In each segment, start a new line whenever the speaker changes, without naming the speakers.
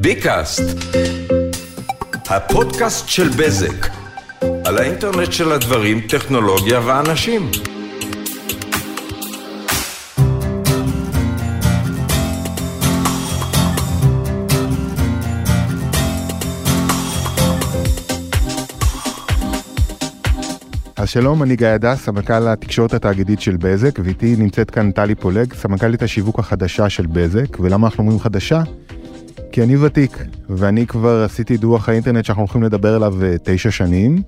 ביקאסט, הפודקאסט של בזק, על האינטרנט של הדברים, טכנולוגיה ואנשים.
אז שלום, אני גיא הדס, סמנכ"ל התקשורת התאגידית של בזק, ואיתי נמצאת כאן טלי פולג, סמנכ"לית השיווק החדשה של בזק, ולמה אנחנו אומרים חדשה? כי אני ותיק, ואני כבר עשיתי דוח האינטרנט שאנחנו הולכים לדבר עליו אה, תשע שנים,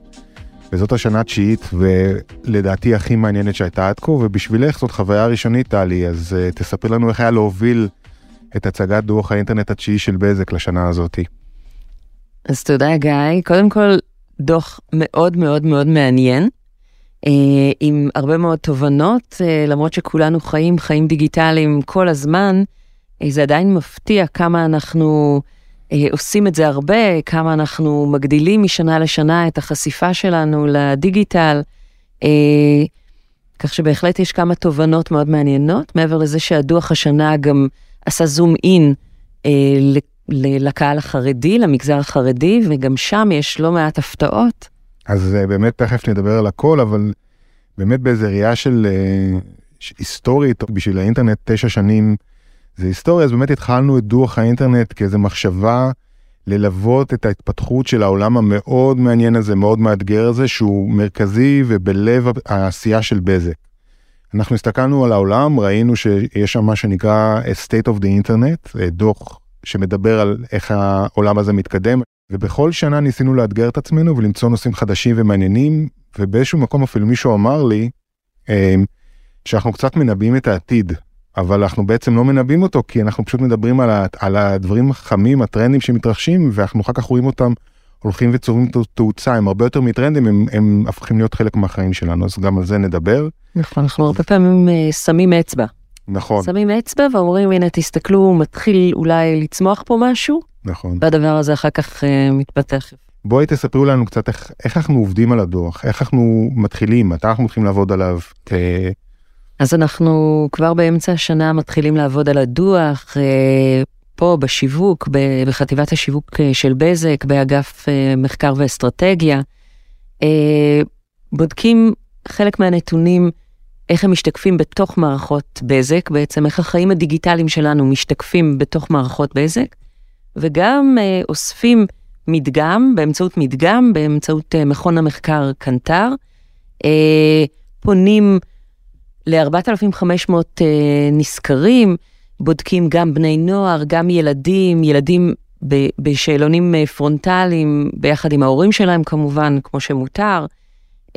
וזאת השנה התשיעית, ולדעתי הכי מעניינת שהייתה עד כה, ובשבילך זאת חוויה ראשונית, טלי, אז uh, תספרי לנו איך היה להוביל את הצגת דוח האינטרנט התשיעי של בזק לשנה הזאתי.
אז תודה גיא, קודם כל דוח מאוד מאוד מאוד מעניין. אה, עם הרבה מאוד תובנות, למרות שכולנו חיים חיים דיגיטליים כל הזמן, זה עדיין מפתיע כמה אנחנו עושים את זה הרבה, כמה אנחנו מגדילים משנה לשנה את החשיפה שלנו לדיגיטל. כך שבהחלט יש כמה תובנות מאוד מעניינות, מעבר לזה שהדוח השנה גם עשה זום אין לקהל החרדי, למגזר החרדי, וגם שם יש לא מעט הפתעות.
אז אה, באמת תכף נדבר על הכל, אבל באמת באיזה ראייה של אה, היסטורית, בשביל האינטרנט תשע שנים זה היסטוריה, אז באמת התחלנו את דוח האינטרנט כאיזה מחשבה ללוות את ההתפתחות של העולם המאוד מעניין הזה, מאוד מאתגר הזה, שהוא מרכזי ובלב העשייה של בזק. אנחנו הסתכלנו על העולם, ראינו שיש שם מה שנקרא State of the Internet, אה, דוח שמדבר על איך העולם הזה מתקדם. ובכל שנה ניסינו לאתגר את עצמנו ולמצוא נושאים חדשים ומעניינים, ובאיזשהו מקום אפילו מישהו אמר לי אמ, שאנחנו קצת מנבאים את העתיד, אבל אנחנו בעצם לא מנבאים אותו, כי אנחנו פשוט מדברים על, ה, על הדברים החמים, הטרנדים שמתרחשים, ואנחנו אחר כך רואים אותם הולכים וצורים תאוצה, הם הרבה יותר מטרנדים, הם, הם הפכים להיות חלק מהחיים שלנו, אז גם על זה נדבר.
נכון, אנחנו הרבה פעמים uh, שמים אצבע.
נכון.
שמים אצבע ואומרים, הנה, תסתכלו, מתחיל אולי לצמוח פה משהו,
נכון.
והדבר הזה אחר כך uh, מתפתח.
בואי תספרו לנו קצת איך, איך אנחנו עובדים על הדוח, איך אנחנו מתחילים, מתי אנחנו מתחילים לעבוד עליו. כ...
אז אנחנו כבר באמצע השנה מתחילים לעבוד על הדוח, uh, פה בשיווק, בחטיבת השיווק uh, של בזק, באגף uh, מחקר ואסטרטגיה. בודקים חלק מהנתונים, איך הם משתקפים בתוך מערכות בזק, בעצם איך החיים הדיגיטליים שלנו משתקפים בתוך מערכות בזק. וגם אה, אוספים מדגם, באמצעות מדגם, באמצעות אה, מכון המחקר קנטר, אה, פונים ל-4,500 אה, נשכרים, בודקים גם בני נוער, גם ילדים, ילדים בשאלונים אה, פרונטליים, ביחד עם ההורים שלהם כמובן, כמו שמותר,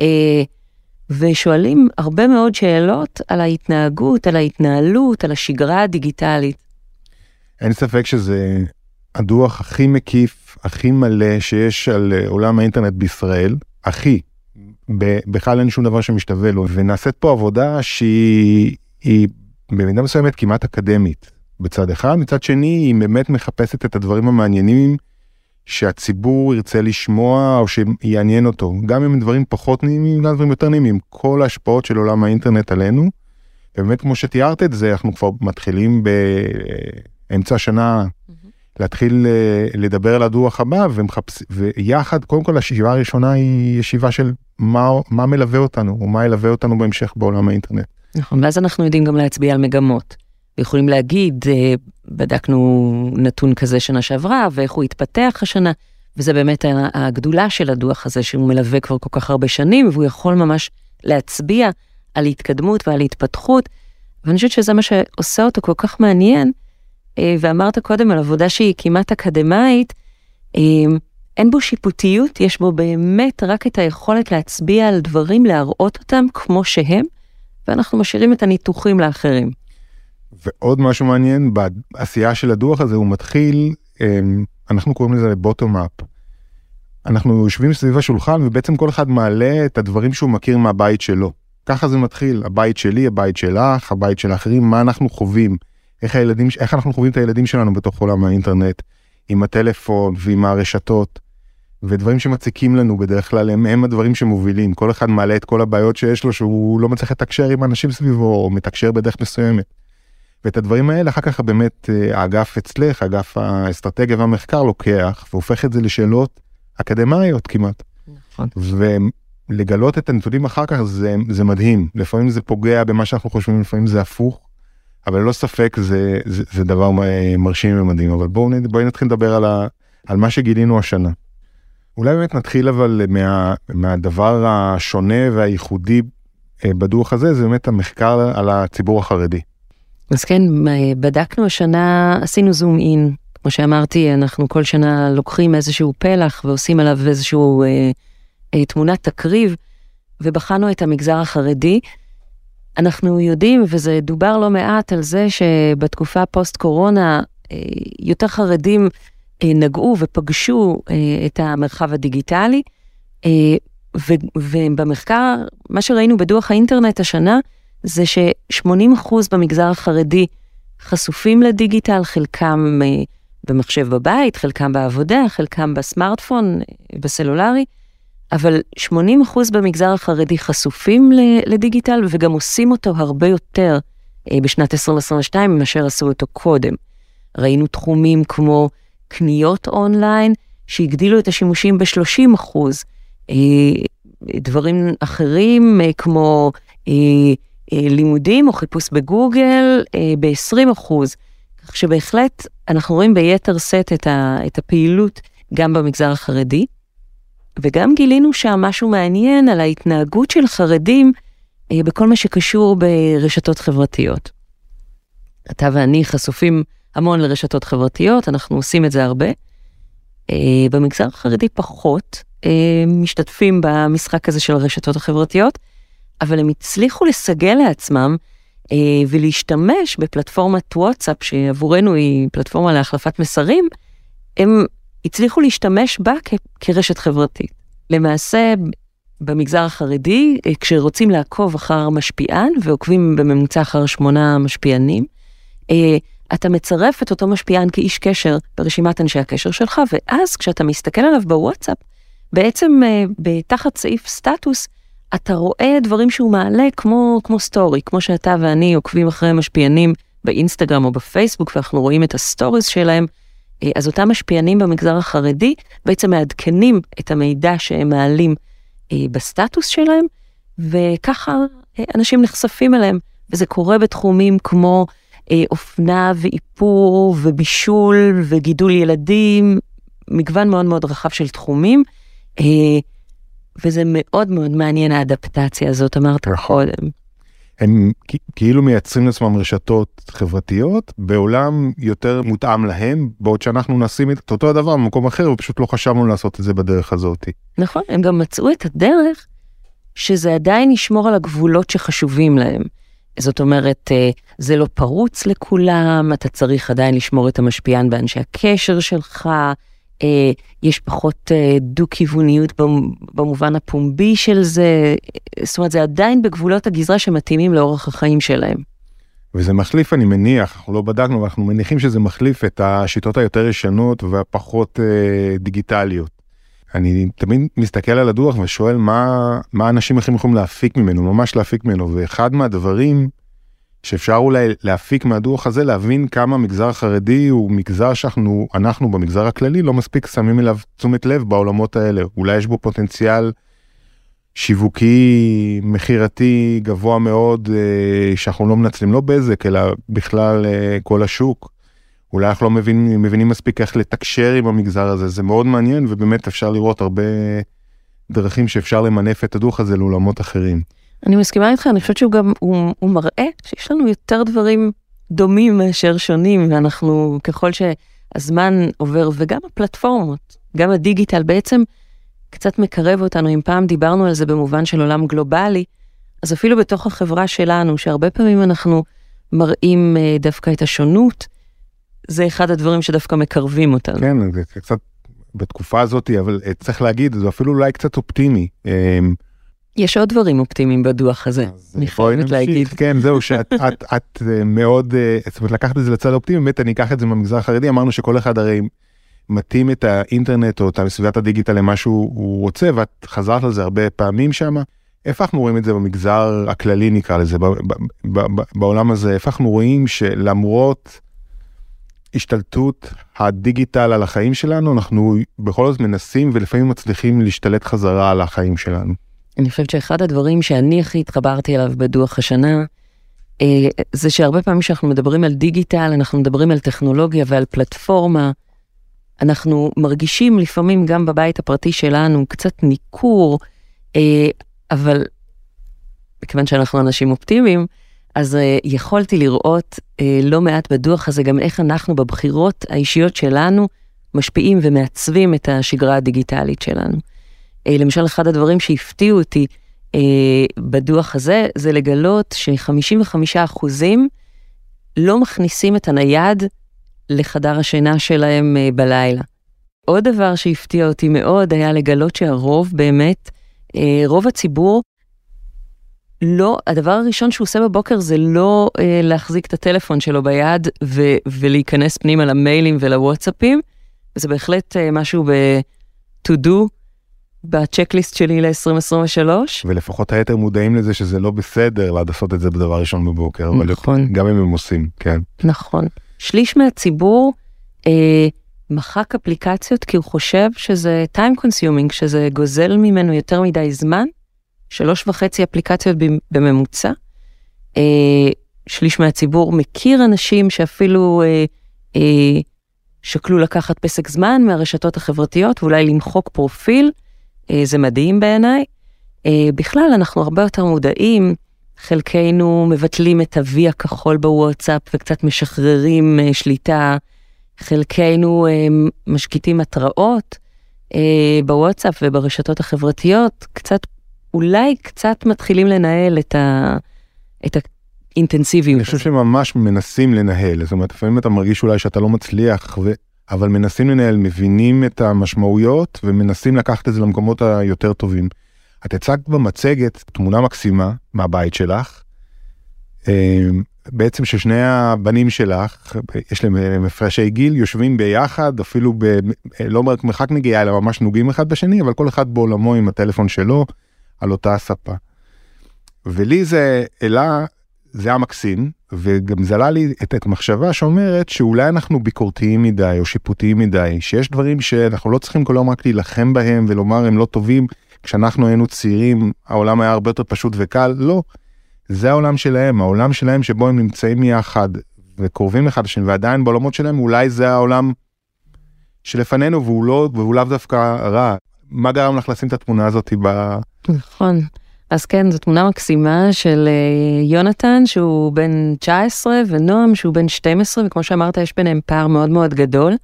אה, ושואלים הרבה מאוד שאלות על ההתנהגות, על ההתנהלות, על השגרה הדיגיטלית.
אין ספק שזה הדוח הכי מקיף, הכי מלא שיש על עולם האינטרנט בישראל, הכי. בכלל אין שום דבר שמשתווה לו, ונעשית פה עבודה שהיא במידה מסוימת כמעט אקדמית בצד אחד, מצד שני היא באמת מחפשת את הדברים המעניינים שהציבור ירצה לשמוע או שיעניין אותו, גם אם דברים פחות נעימים, גם דברים יותר נעימים, כל ההשפעות של עולם האינטרנט עלינו. באמת כמו שתיארת את זה, אנחנו כבר מתחילים באמצע השנה להתחיל אה, לדבר על הדוח הבא ומחפש ויחד קודם כל הישיבה הראשונה היא ישיבה של מה מה מלווה אותנו או מה ילווה אותנו בהמשך בעולם האינטרנט.
נכון ואז אנחנו יודעים גם להצביע על מגמות. יכולים להגיד אה, בדקנו נתון כזה שנה שעברה ואיך הוא התפתח השנה וזה באמת הגדולה של הדוח הזה שהוא מלווה כבר כל כך הרבה שנים והוא יכול ממש להצביע על התקדמות ועל התפתחות. ואני חושבת שזה מה שעושה אותו כל כך מעניין. אה, ואמרת קודם על עבודה שהיא כמעט אקדמאית, אה, אין בו שיפוטיות, יש בו באמת רק את היכולת להצביע על דברים, להראות אותם כמו שהם, ואנחנו משאירים את הניתוחים לאחרים.
ועוד משהו מעניין בעשייה של הדוח הזה, הוא מתחיל, אה, אנחנו קוראים לזה בוטום אפ. אנחנו יושבים סביב השולחן ובעצם כל אחד מעלה את הדברים שהוא מכיר מהבית שלו. ככה זה מתחיל, הבית שלי, הבית שלך, הבית של האחרים, מה אנחנו חווים. איך הילדים, איך אנחנו חווים את הילדים שלנו בתוך עולם האינטרנט, עם הטלפון ועם הרשתות, ודברים שמציקים לנו בדרך כלל הם, הם הדברים שמובילים, כל אחד מעלה את כל הבעיות שיש לו שהוא לא מצליח לתקשר עם אנשים סביבו, או מתקשר בדרך מסוימת. ואת הדברים האלה אחר כך באמת אה, האגף אצלך, אגף האסטרטגיה והמחקר לוקח והופך את זה לשאלות אקדמאיות כמעט.
נכון.
ולגלות את הנתונים אחר כך זה, זה מדהים, לפעמים זה פוגע במה שאנחנו חושבים, לפעמים זה הפוך, אבל ללא ספק זה, זה, זה דבר מרשים ומדהים, אבל בואו בוא נתחיל לדבר על, ה, על מה שגילינו השנה. אולי באמת נתחיל אבל מה, מהדבר השונה והייחודי אה, בדוח הזה, זה באמת המחקר על הציבור החרדי.
אז כן, בדקנו השנה, עשינו זום אין. כמו שאמרתי, אנחנו כל שנה לוקחים איזשהו פלח ועושים עליו איזשהו אה, אה, תמונת תקריב, ובחנו את המגזר החרדי. אנחנו יודעים, וזה דובר לא מעט על זה שבתקופה פוסט-קורונה, אה, יותר חרדים אה, נגעו ופגשו אה, את המרחב הדיגיטלי, ובמחקר, מה שראינו בדוח האינטרנט השנה, זה ש-80% במגזר החרדי חשופים לדיגיטל, חלקם במחשב בבית, חלקם בעבודה, חלקם בסמארטפון, בסלולרי, אבל 80% במגזר החרדי חשופים לדיגיטל וגם עושים אותו הרבה יותר אה, בשנת 2022 מאשר עשו אותו קודם. ראינו תחומים כמו קניות אונליין שהגדילו את השימושים ב-30 דברים אחרים כמו אה, לימודים או חיפוש בגוגל אה, ב-20 אחוז. כך שבהחלט אנחנו רואים ביתר שאת את הפעילות גם במגזר החרדי, וגם גילינו שם משהו מעניין על ההתנהגות של חרדים אה, בכל מה שקשור ברשתות חברתיות. אתה ואני חשופים המון לרשתות חברתיות, אנחנו עושים את זה הרבה. במגזר החרדי פחות משתתפים במשחק הזה של הרשתות החברתיות. אבל הם הצליחו לסגל לעצמם אה, ולהשתמש בפלטפורמת וואטסאפ, שעבורנו היא פלטפורמה להחלפת מסרים, הם הצליחו להשתמש בה כ- כרשת חברתית. למעשה, במגזר החרדי, אה, כשרוצים לעקוב אחר משפיען, ועוקבים בממוצע אחר שמונה משפיענים, אה, אתה מצרף את אותו משפיען כאיש קשר ברשימת אנשי הקשר שלך, ואז כשאתה מסתכל עליו בוואטסאפ, בעצם אה, בתחת סעיף סטטוס, אתה רואה דברים שהוא מעלה כמו, כמו סטורי, כמו שאתה ואני עוקבים אחרי משפיענים באינסטגרם או בפייסבוק ואנחנו רואים את הסטוריז שלהם, אז אותם משפיענים במגזר החרדי בעצם מעדכנים את המידע שהם מעלים אה, בסטטוס שלהם, וככה אה, אנשים נחשפים אליהם, וזה קורה בתחומים כמו אופנה ואיפור ובישול וגידול ילדים, מגוון מאוד מאוד רחב של תחומים. וזה מאוד מאוד מעניין האדפטציה הזאת, אמרת נכון. קודם.
הם כאילו מייצרים לעצמם רשתות חברתיות בעולם יותר מותאם להם, בעוד שאנחנו נשים את אותו הדבר במקום אחר, ופשוט לא חשבנו לעשות את זה בדרך הזאת.
נכון, הם גם מצאו את הדרך שזה עדיין ישמור על הגבולות שחשובים להם. זאת אומרת, אה, זה לא פרוץ לכולם, אתה צריך עדיין לשמור את המשפיען באנשי הקשר שלך, יש פחות אה, דו-כיווניות במובן הפומבי של זה, זאת אומרת, זה עדיין בגבולות הגזרה שמתאימים לאורח החיים שלהם.
וזה מחליף, אני מניח, אנחנו לא בדקנו, אבל אנחנו מניחים שזה מחליף את השיטות היותר ישנות והפחות אה, דיגיטליות. אני תמיד מסתכל על הדוח ושואל מה, מה אנשים אחרים יכולים להפיק ממנו, ממש להפיק ממנו, ואחד מהדברים שאפשר אולי להפיק מהדוח הזה, להבין כמה המגזר החרדי הוא מגזר שאנחנו, אנחנו במגזר הכללי לא מספיק שמים אליו תשומת לב בעולמות האלה. אולי יש בו פוטנציאל שיווקי, מכירתי גבוה מאוד, אה, שאנחנו לא מנצלים, לא בזק, אלא בכלל אה, כל השוק. אולי אנחנו לא מבינים, מבינים מספיק איך לתקשר עם המגזר הזה, זה מאוד מעניין ובאמת אפשר לראות הרבה דרכים שאפשר למנף את הדוח הזה לעולמות אחרים.
אני מסכימה איתך, אני חושבת שהוא גם, הוא, הוא מראה שיש לנו יותר דברים דומים מאשר שונים, ואנחנו, ככל שהזמן עובר, וגם הפלטפורמות, גם הדיגיטל בעצם קצת מקרב אותנו, אם פעם דיברנו על זה במובן של עולם גלובלי, אז אפילו בתוך החברה שלנו, שהרבה פעמים אנחנו מראים אה, דווקא את השונות, זה אחד הדברים שדווקא מקרבים אותנו.
כן, זה קצת בתקופה הזאת, אבל אה, צריך להגיד, זה אפילו אולי קצת אופטימי.
יש עוד דברים אופטימיים בדוח הזה, אני חייבת להגיד.
כן, זהו, שאת את, את אה, מאוד, אה, זאת אומרת, לקחת את זה לצד האופטימי, באמת אני אקח את זה מהמגזר החרדי, אמרנו שכל אחד הרי מתאים את האינטרנט או את סביבת הדיגיטל למה שהוא רוצה, ואת חזרת על זה הרבה פעמים שם. איפה אנחנו רואים את זה במגזר הכללי נקרא לזה, ב- ב- ב- ב- בעולם הזה, איפה אנחנו רואים שלמרות השתלטות הדיגיטל על החיים שלנו, אנחנו בכל זאת מנסים ולפעמים מצליחים להשתלט חזרה על החיים שלנו.
אני חושבת שאחד הדברים שאני הכי התחברתי אליו בדוח השנה, אה, זה שהרבה פעמים כשאנחנו מדברים על דיגיטל, אנחנו מדברים על טכנולוגיה ועל פלטפורמה, אנחנו מרגישים לפעמים גם בבית הפרטי שלנו קצת ניכור, אה, אבל מכיוון שאנחנו אנשים אופטימיים, אז אה, יכולתי לראות לא מעט בדוח הזה גם איך אנחנו בבחירות האישיות שלנו משפיעים ומעצבים את השגרה הדיגיטלית שלנו. אה, למשל, אחד הדברים שהפתיעו אותי אה, בדוח הזה, זה לגלות ש-55% לא מכניסים את הנייד לחדר השינה שלהם אה, בלילה. עוד דבר שהפתיע אותי מאוד היה לגלות שהרוב באמת, רוב הציבור, לא, הדבר הראשון שהוא עושה בבוקר זה לא אה, להחזיק את הטלפון שלו ביד ו- ולהיכנס פנימה למיילים ולוואטסאפים, זה בהחלט אה, משהו ב-to do בצ'קליסט שלי ל-2023.
ולפחות היתר מודעים לזה שזה לא בסדר לעשות את זה בדבר ראשון בבוקר, אבל
נכון.
גם אם הם עושים, כן.
נכון. שליש מהציבור אה, מחק אפליקציות כי הוא חושב שזה time consuming, שזה גוזל ממנו יותר מדי זמן, שלוש וחצי אפליקציות במ- בממוצע. אה, שליש מהציבור מכיר אנשים שאפילו אה, אה, שקלו לקחת פסק זמן מהרשתות החברתיות ואולי למחוק פרופיל, זה מדהים בעיניי. אה, בכלל, אנחנו הרבה יותר מודעים, חלקנו מבטלים את ה-V הכחול בוואטסאפ וקצת משחררים אה, שליטה, חלקנו אה, משקיטים התראות אה, בוואטסאפ וברשתות החברתיות, קצת, אולי קצת מתחילים לנהל את, ה, את האינטנסיביות.
אני חושב שממש מנסים לנהל, זאת אומרת, לפעמים אתה מרגיש אולי שאתה לא מצליח. אבל מנסים לנהל, מבינים את המשמעויות ומנסים לקחת את זה למקומות היותר טובים. את הצגת במצגת תמונה מקסימה מהבית שלך, אה, בעצם ששני הבנים שלך, יש להם הפרשי גיל, יושבים ביחד, אפילו ב... לא מרחק נגיעה, אלא ממש נוגעים אחד בשני, אבל כל אחד בעולמו עם הטלפון שלו, על אותה הספה. ולי זה העלה, זה היה מקסים, וגם זה עלה לי את המחשבה שאומרת שאולי אנחנו ביקורתיים מדי או שיפוטיים מדי, שיש דברים שאנחנו לא צריכים כל היום רק להילחם בהם ולומר הם לא טובים. כשאנחנו היינו צעירים העולם היה הרבה יותר פשוט וקל, לא. זה העולם שלהם, העולם שלהם שבו הם נמצאים יחד וקרובים אחד לשני ועדיין בעולמות שלהם אולי זה העולם שלפנינו והוא לא, והוא לאו דווקא רע. מה גרם לך לשים את התמונה הזאת ב...
נכון. אז כן, זו תמונה מקסימה של אה, יונתן שהוא בן 19 ונועם שהוא בן 12 וכמו שאמרת יש ביניהם פער מאוד מאוד גדול.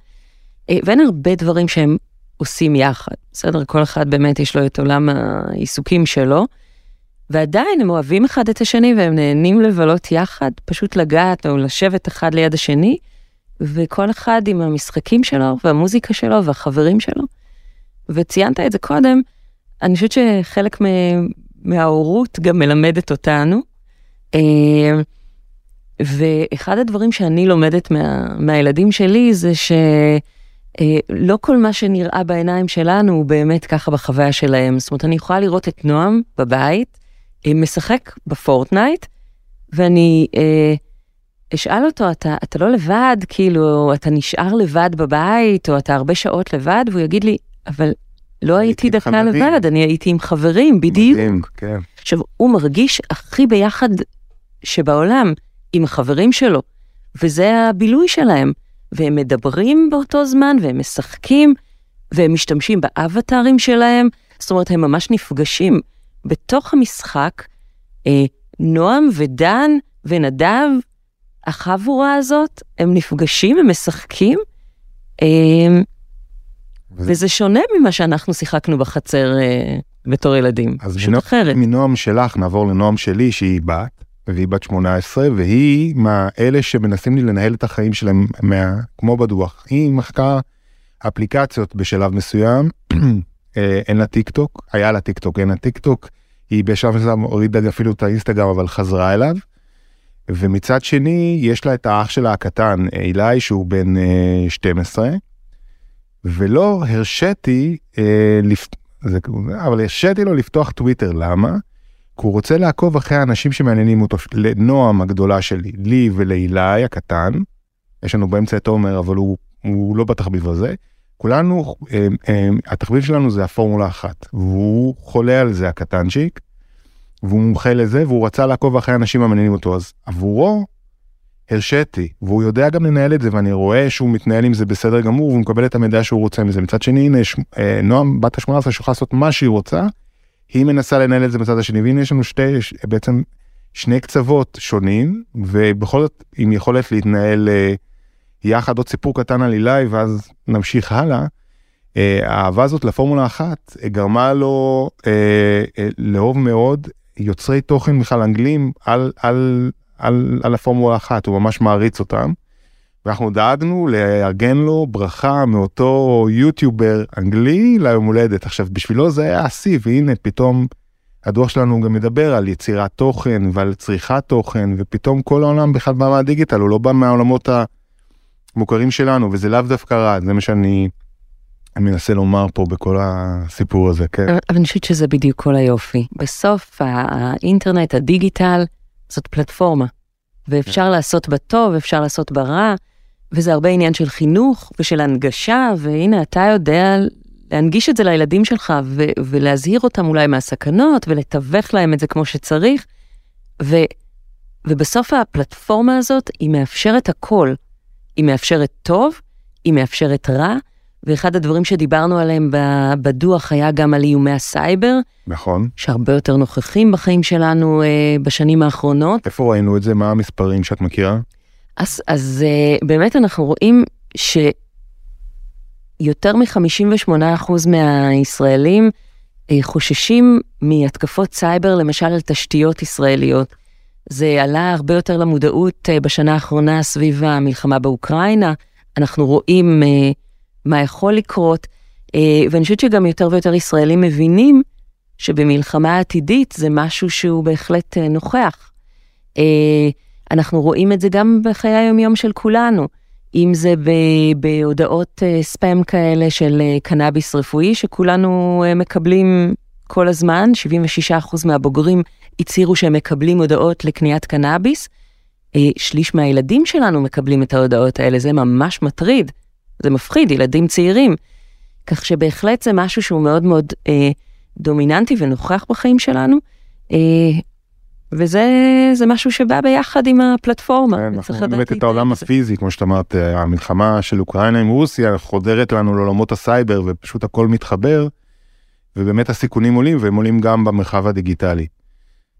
אה, ואין הרבה דברים שהם עושים יחד, בסדר? כל אחד באמת יש לו את עולם העיסוקים שלו. ועדיין הם אוהבים אחד את השני והם נהנים לבלות יחד, פשוט לגעת או לשבת אחד ליד השני, וכל אחד עם המשחקים שלו והמוזיקה שלו והחברים שלו. וציינת את זה קודם, אני חושבת שחלק מ- מההורות גם מלמדת אותנו. אה, ואחד הדברים שאני לומדת מה, מהילדים שלי זה שלא כל מה שנראה בעיניים שלנו הוא באמת ככה בחוויה שלהם. זאת אומרת, אני יכולה לראות את נועם בבית, אה, משחק בפורטנייט, ואני אה, אשאל אותו, אתה, אתה לא לבד, כאילו, אתה נשאר לבד בבית, או אתה הרבה שעות לבד, והוא יגיד לי, אבל לא הייתי דקה
חברים."
לבד, אני הייתי עם חברים, בדיוק.
מדהים, כן.
עכשיו, הוא מרגיש הכי ביחד שבעולם עם החברים שלו, וזה הבילוי שלהם. והם מדברים באותו זמן, והם משחקים, והם משתמשים באבטרים שלהם, זאת אומרת, הם ממש נפגשים. בתוך המשחק, אה, נועם ודן ונדב, החבורה הזאת, הם נפגשים, הם משחקים, אה,
וזה-
וזה שונה ממה שאנחנו שיחקנו בחצר אה, בתור ילדים,
אז
פשוט
מנוע-
אחרת.
מנועם שלך נעבור לנועם שלי שהיא בת, והיא בת 18, והיא מאלה שמנסים לי לנהל את החיים שלהם מה, כמו בדוח. היא מחקה אפליקציות בשלב מסוים, אה, אין לה טיק טוק, היה לה טיק טוק, אין לה טיק טוק, היא בשלב מסוים הורידה אפילו את האינסטגרם אבל חזרה אליו. ומצד שני יש לה את האח שלה הקטן אילי שהוא בן אה, 12 ולא הרשיתי אה, לפ... זה, אבל הרשיתי לו לפתוח טוויטר למה? כי הוא רוצה לעקוב אחרי האנשים שמעניינים אותו, לנועם הגדולה שלי, לי ולאילי הקטן, יש לנו באמצע את עומר, אבל הוא, הוא לא בתחביב הזה. כולנו, הם, הם, התחביב שלנו זה הפורמולה אחת, והוא חולה על זה הקטנצ'יק, והוא מומחה לזה, והוא רצה לעקוב אחרי האנשים המעניינים אותו, אז עבורו הרשיתי, והוא יודע גם לנהל את זה, ואני רואה שהוא מתנהל עם זה בסדר גמור, והוא מקבל את המידע שהוא רוצה מזה. מצד שני, הנה, ש... אה, נועם בת ה-18 שיכולה לעשות מה שהיא רוצה, היא מנסה לנהל את זה בצד השני, והנה יש לנו שתי, בעצם שני קצוות שונים, ובכל זאת עם יכולת להתנהל אה, יחד עוד סיפור קטן על אילי, ואז נמשיך הלאה. אה, האהבה הזאת לפורמולה אחת גרמה לו לאהוב מאוד יוצרי תוכן בכלל אנגלים על, על על, על הפורמולה אחת, הוא ממש מעריץ אותם. ואנחנו דאגנו לארגן לו ברכה מאותו יוטיובר אנגלי ליום הולדת. עכשיו בשבילו זה היה השיא, והנה פתאום הדוח שלנו גם מדבר על יצירת תוכן ועל צריכת תוכן, ופתאום כל העולם בכלל בא מהדיגיטל, הוא לא בא מהעולמות המוכרים שלנו, וזה לאו דווקא רע, זה מה שאני מנסה לומר פה בכל הסיפור הזה, כן.
אבל אני חושבת שזה בדיוק כל היופי. בסוף האינטרנט, הדיגיטל, זאת פלטפורמה, ואפשר כן. לעשות בה טוב, אפשר לעשות בה רע, וזה הרבה עניין של חינוך ושל הנגשה, והנה אתה יודע להנגיש את זה לילדים שלך ו- ולהזהיר אותם אולי מהסכנות ולתווך להם את זה כמו שצריך. ו- ובסוף הפלטפורמה הזאת היא מאפשרת הכל. היא מאפשרת טוב, היא מאפשרת רע, ואחד הדברים שדיברנו עליהם בדוח היה גם על איומי הסייבר.
נכון.
שהרבה יותר נוכחים בחיים שלנו אה, בשנים האחרונות.
איפה ראינו את זה? מה המספרים שאת מכירה?
אז, אז אה, באמת אנחנו רואים שיותר מ-58% מהישראלים אה, חוששים מהתקפות סייבר, למשל על תשתיות ישראליות. זה עלה הרבה יותר למודעות אה, בשנה האחרונה סביב המלחמה באוקראינה. אנחנו רואים... אה, מה יכול לקרות, אה, ואני חושבת שגם יותר ויותר ישראלים מבינים שבמלחמה עתידית זה משהו שהוא בהחלט אה, נוכח. אה, אנחנו רואים את זה גם בחיי היומיום של כולנו, אם זה בהודעות ספאם כאלה של קנאביס רפואי, שכולנו מקבלים כל הזמן, 76% מהבוגרים הצהירו שהם מקבלים הודעות לקניית קנאביס. שליש מהילדים שלנו מקבלים את ההודעות האלה, זה ממש מטריד. זה מפחיד, ילדים צעירים. כך שבהחלט זה משהו שהוא מאוד מאוד אה, דומיננטי ונוכח בחיים שלנו. אה, וזה משהו שבא ביחד עם הפלטפורמה.
כן, אנחנו באמת את העולם הפיזי, כמו שאת אמרת, אה, המלחמה של אוקראינה עם רוסיה חודרת לנו לעולמות הסייבר ופשוט הכל מתחבר, ובאמת הסיכונים עולים והם עולים גם במרחב הדיגיטלי.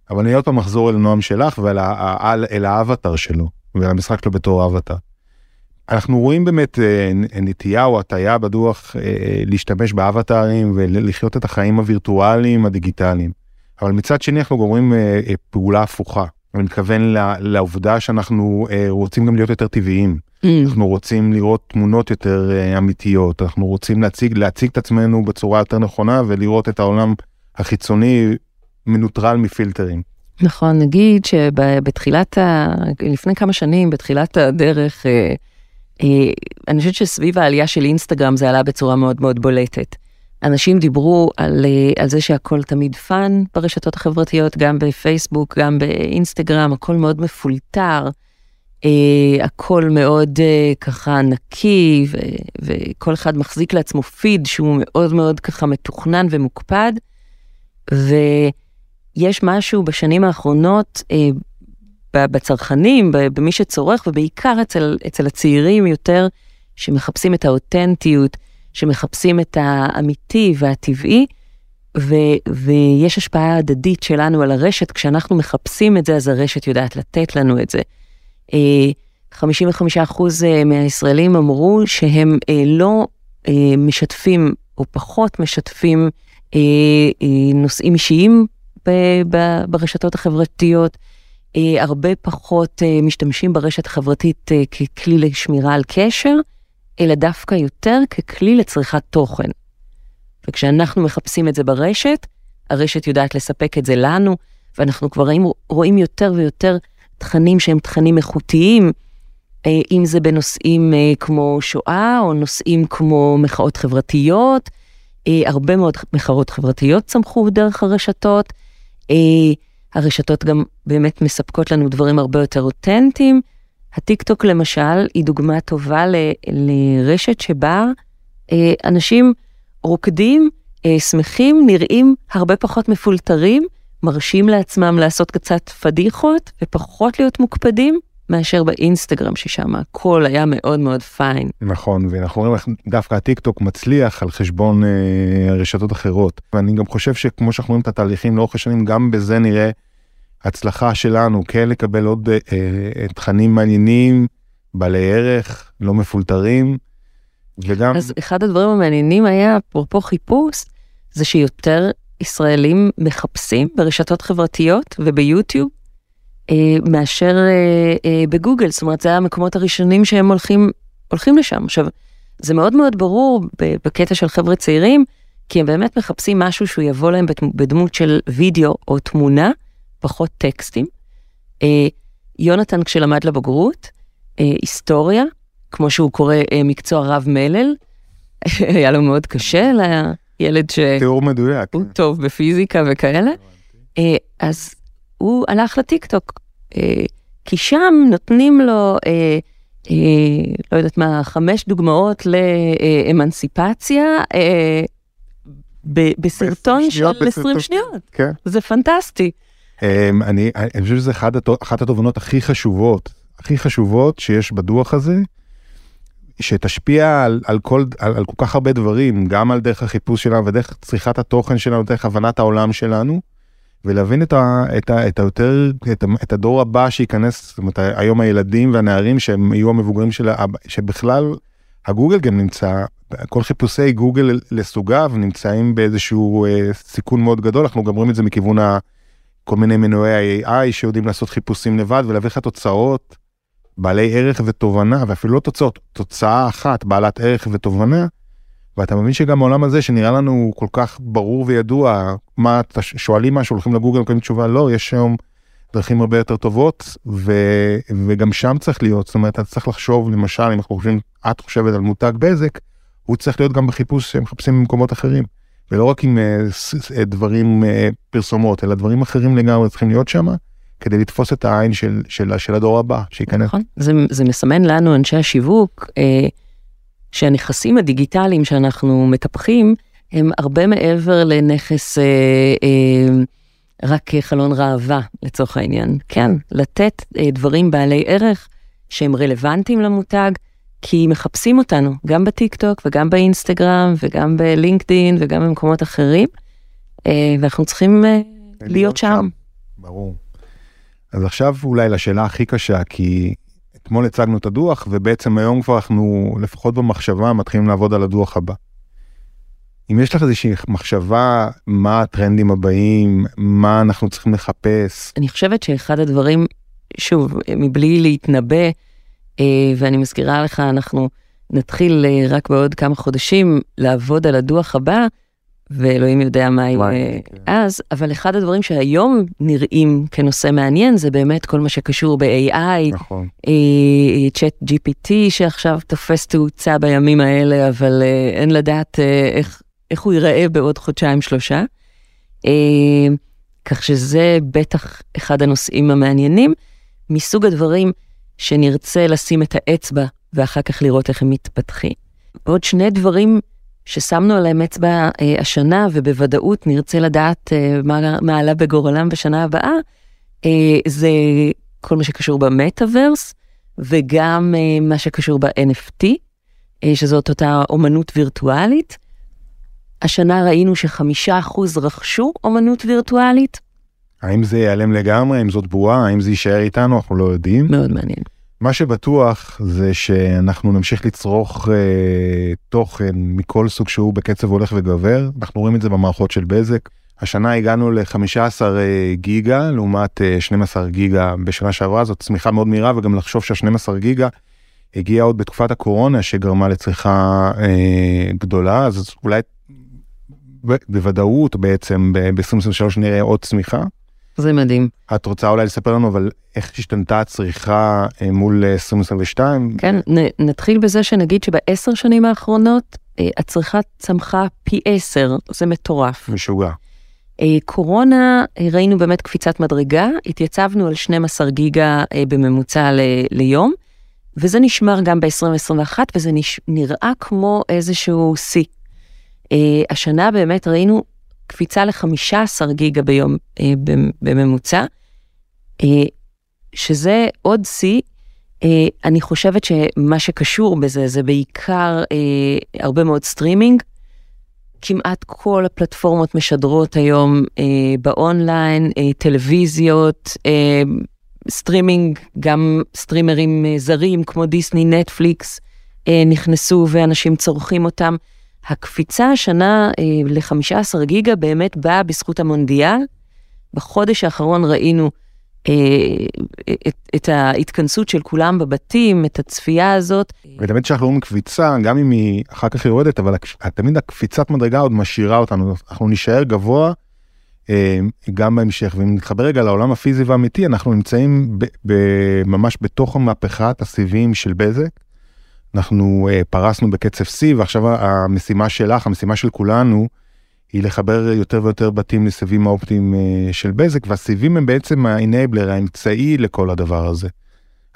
אבל אני עוד פעם אחזור אל נועם שלך ואל האבטר שלו, ולמשחק שלו בתור אבטר. אנחנו רואים באמת אה, נטייה או הטיה בדוח אה, להשתמש באבטרים ולחיות את החיים הווירטואליים הדיגיטליים. אבל מצד שני אנחנו גם רואים אה, פעולה הפוכה. אני מתכוון לעובדה שאנחנו רוצים גם להיות יותר טבעיים. Mm. אנחנו רוצים לראות תמונות יותר אמיתיות, אנחנו רוצים להציג, להציג את עצמנו בצורה יותר נכונה ולראות את העולם החיצוני מנוטרל מפילטרים.
נכון, נגיד שבתחילת, ה... לפני כמה שנים, בתחילת הדרך, אה, אני חושבת שסביב העלייה של אינסטגרם זה עלה בצורה מאוד מאוד בולטת. אנשים דיברו על, אה, על זה שהכל תמיד fun ברשתות החברתיות, גם בפייסבוק, גם באינסטגרם, הכל מאוד מפולטר, אה, הכל מאוד ככה נקי, ו, וכל אחד מחזיק לעצמו פיד שהוא מאוד מאוד ככה מתוכנן ומוקפד. ויש משהו בשנים האחרונות, בצרכנים, במי שצורך, ובעיקר אצל, אצל הצעירים יותר, שמחפשים את האותנטיות, שמחפשים את האמיתי והטבעי, ו, ויש השפעה הדדית שלנו על הרשת, כשאנחנו מחפשים את זה, אז הרשת יודעת לתת לנו את זה. 55% אה, מהישראלים אמרו שהם אה, לא אה, משתפים, או פחות משתפים נושאים אישיים ברשתות החברתיות. אה, הרבה פחות אה, משתמשים ברשת החברתית אה, ככלי לשמירה על קשר, אלא דווקא יותר ככלי לצריכת תוכן. וכשאנחנו מחפשים את זה ברשת, הרשת יודעת לספק את זה לנו, ואנחנו כבר רואים, רואים יותר ויותר תכנים שהם תכנים איכותיים, אם זה בנושאים כמו שואה, או נושאים כמו מחאות חברתיות, הרבה מאוד מחאות חברתיות צמחו דרך הרשתות. הרשתות גם באמת מספקות לנו דברים הרבה יותר אותנטיים. הטיקטוק למשל היא דוגמה טובה ל, לרשת שבה אה, אנשים רוקדים, אה, שמחים, נראים הרבה פחות מפולטרים, מרשים לעצמם לעשות קצת פדיחות ופחות להיות מוקפדים מאשר באינסטגרם ששם הכל היה מאוד מאוד פיין.
נכון, ואנחנו רואים איך דווקא הטיק טוק מצליח על חשבון אה, רשתות אחרות. ואני גם חושב שכמו שאנחנו רואים את התהליכים לאורך השנים, גם בזה נראה הצלחה שלנו, כן לקבל עוד אה, אה, תכנים מעניינים, בעלי ערך, לא מפולטרים, וגם...
אז אחד הדברים המעניינים היה, אפרופו חיפוש, זה שיותר ישראלים מחפשים ברשתות חברתיות וביוטיוב מאשר אה, אה, בגוגל, זאת אומרת, זה המקומות הראשונים שהם הולכים, הולכים לשם. עכשיו, זה מאוד מאוד ברור בקטע של חבר'ה צעירים, כי הם באמת מחפשים משהו שהוא יבוא להם בדמות של וידאו או תמונה, פחות טקסטים. אה, יונתן כשלמד לבגרות, אה, היסטוריה, כמו שהוא קורא אה, מקצוע רב מלל, היה לו מאוד קשה לילד ש...
תיאור מדויק.
הוא טוב בפיזיקה וכאלה. אה, אז הוא הלך לטיקטוק, אה, כי שם נותנים לו, אה, אה, לא יודעת מה, חמש דוגמאות לאמנסיפציה אה, ב- בסרטון של 20 שניות.
כן.
זה פנטסטי.
אמ, אני, אני חושב שזה אחד, אחת התובנות הכי חשובות, הכי חשובות שיש בדוח הזה, שתשפיע על, על, כל, על, על כל כך הרבה דברים, גם על דרך החיפוש שלנו ודרך צריכת התוכן שלנו, דרך הבנת העולם שלנו, ולהבין את, ה, את, ה, את היותר, את, ה, את הדור הבא שייכנס, זאת אומרת, היום הילדים והנערים שהם יהיו המבוגרים של, שבכלל הגוגל גם נמצא, כל חיפושי גוגל לסוגיו נמצאים באיזשהו אה, סיכון מאוד גדול, אנחנו גם רואים את זה מכיוון ה... כל מיני מנועי AI שיודעים לעשות חיפושים לבד ולהביא לך תוצאות בעלי ערך ותובנה, ואפילו לא תוצאות, תוצאה אחת בעלת ערך ותובנה, ואתה מבין שגם העולם הזה שנראה לנו כל כך ברור וידוע, מה אתה שואלים משהו, הולכים לגוגל, מקבלים תשובה, לא, יש היום דרכים הרבה יותר טובות, ו, וגם שם צריך להיות, זאת אומרת, אתה צריך לחשוב, למשל, אם אנחנו חושבים, את חושבת על מותג בזק, הוא צריך להיות גם בחיפוש שהם מחפשים במקומות אחרים. ולא רק עם uh, דברים uh, פרסומות, אלא דברים אחרים לגמרי צריכים להיות שם, כדי לתפוס את העין של, של, של הדור הבא שייכנס.
נכון, זה, זה מסמן לנו, אנשי השיווק, אה, שהנכסים הדיגיטליים שאנחנו מטפחים, הם הרבה מעבר לנכס אה, אה, רק חלון ראווה, לצורך העניין. כן, לתת אה, דברים בעלי ערך שהם רלוונטיים למותג, כי מחפשים אותנו, גם בטיק טוק וגם באינסטגרם וגם בלינקדין וגם במקומות אחרים, אה, ואנחנו צריכים אה, להיות שם. שם.
ברור. אז עכשיו אולי לשאלה הכי קשה, כי אתמול הצגנו את הדוח, ובעצם היום כבר אנחנו, לפחות במחשבה, מתחילים לעבוד על הדוח הבא. אם יש לך איזושהי מחשבה, מה הטרנדים הבאים, מה אנחנו צריכים לחפש?
אני חושבת שאחד הדברים, שוב, מבלי להתנבא, אה, ואני מזכירה לך, אנחנו נתחיל אה, רק בעוד כמה חודשים לעבוד על הדוח הבא, ואלוהים יודע מה יהיה כן. אז, אבל אחד הדברים שהיום נראים כנושא מעניין זה באמת כל מה שקשור ב-AI,
נכון.
צ'אט אה, GPT שעכשיו תופס תאוצה בימים האלה, אבל אין לדעת איך, איך הוא ייראה בעוד חודשיים שלושה. כך שזה בטח אחד הנושאים המעניינים, מסוג הדברים שנרצה לשים את האצבע ואחר כך לראות איך הם מתפתחים. עוד שני דברים ששמנו עליהם אצבע אה, השנה ובוודאות נרצה לדעת אה, מה, מה עלה בגורלם בשנה הבאה, אה, זה כל מה שקשור במטאוורס וגם אה, מה שקשור ב-NFT, אה, שזאת אותה אומנות וירטואלית. השנה ראינו שחמישה אחוז רכשו אומנות וירטואלית,
האם זה ייעלם לגמרי, האם זאת בועה, האם זה יישאר איתנו, אנחנו לא יודעים.
מאוד מעניין.
מה שבטוח זה שאנחנו נמשיך לצרוך אה, תוכן מכל סוג שהוא בקצב הולך וגבר, אנחנו רואים את זה במערכות של בזק. השנה הגענו ל-15 אה, גיגה לעומת אה, 12 גיגה בשנה שעברה, זאת צמיחה מאוד מהירה וגם לחשוב שה-12 גיגה הגיע עוד בתקופת הקורונה שגרמה לצריכה אה, גדולה, אז אולי בוודאות בעצם ב-2023 נראה עוד צמיחה.
זה מדהים.
את רוצה אולי לספר לנו אבל איך השתנתה הצריכה אה, מול 2022?
כן, נ, נתחיל בזה שנגיד שבעשר שנים האחרונות אה, הצריכה צמחה פי עשר, זה מטורף.
משוגע.
קורונה, ראינו באמת קפיצת מדרגה, התייצבנו על 12 גיגה בממוצע ל- ליום, וזה נשמר גם ב-2021, וזה נראה כמו איזשהו שיא. השנה באמת ראינו קפיצה ל-15 גיגה ביום בממוצע, שזה עוד שיא. אני חושבת שמה שקשור בזה זה בעיקר הרבה מאוד סטרימינג. כמעט כל הפלטפורמות משדרות היום אה, באונליין, אה, טלוויזיות, אה, סטרימינג, גם סטרימרים אה, זרים כמו דיסני, נטפליקס, אה, נכנסו ואנשים צורכים אותם. הקפיצה השנה אה, ל-15 גיגה באמת באה בזכות המונדיאל. בחודש האחרון ראינו אה, את, את ההתכנסות של כולם בבתים, את הצפייה הזאת.
ותמיד כשאנחנו רואים קפיצה, גם אם היא אחר כך יורדת, אבל תמיד הקפיצת מדרגה עוד משאירה אותנו, אנחנו נישאר גבוה אה, גם בהמשך. ואם נתחבר רגע לעולם הפיזי והאמיתי, אנחנו נמצאים ממש בתוך המהפכת הסיבים של בזק. אנחנו uh, פרסנו בקצב C, ועכשיו המשימה שלך, המשימה של כולנו, היא לחבר יותר ויותר בתים לסיבים האופטיים uh, של בזק, והסיבים הם בעצם ה-enabler, האמצעי לכל הדבר הזה.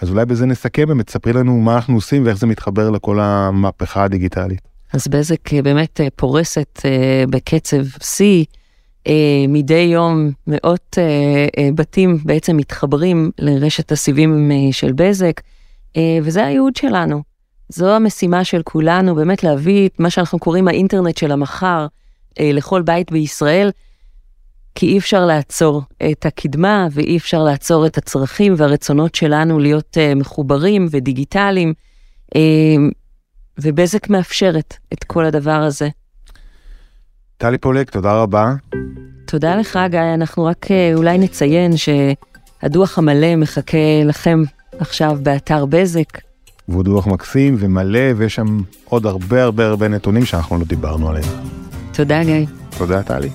אז אולי בזה נסכם, באמת תספרי לנו מה אנחנו עושים ואיך זה מתחבר לכל המהפכה הדיגיטלית.
אז בזק באמת פורסת בקצב uh, מדי יום מאות בתים בעצם מתחברים לרשת הסיבים של בזק, וזה הייעוד שלנו. זו המשימה של כולנו, באמת להביא את מה שאנחנו קוראים האינטרנט של המחר אה, לכל בית בישראל, כי אי אפשר לעצור את הקדמה ואי אפשר לעצור את הצרכים והרצונות שלנו להיות אה, מחוברים ודיגיטליים, אה, ובזק מאפשרת את כל הדבר הזה.
טלי פולק, תודה רבה.
תודה לך, גיא. אנחנו רק אה, אולי נציין שהדוח המלא מחכה לכם עכשיו באתר בזק.
והוא דוח מקסים ומלא, ויש שם עוד הרבה הרבה הרבה נתונים שאנחנו לא דיברנו עליהם.
תודה, גיא.
תודה, טלי.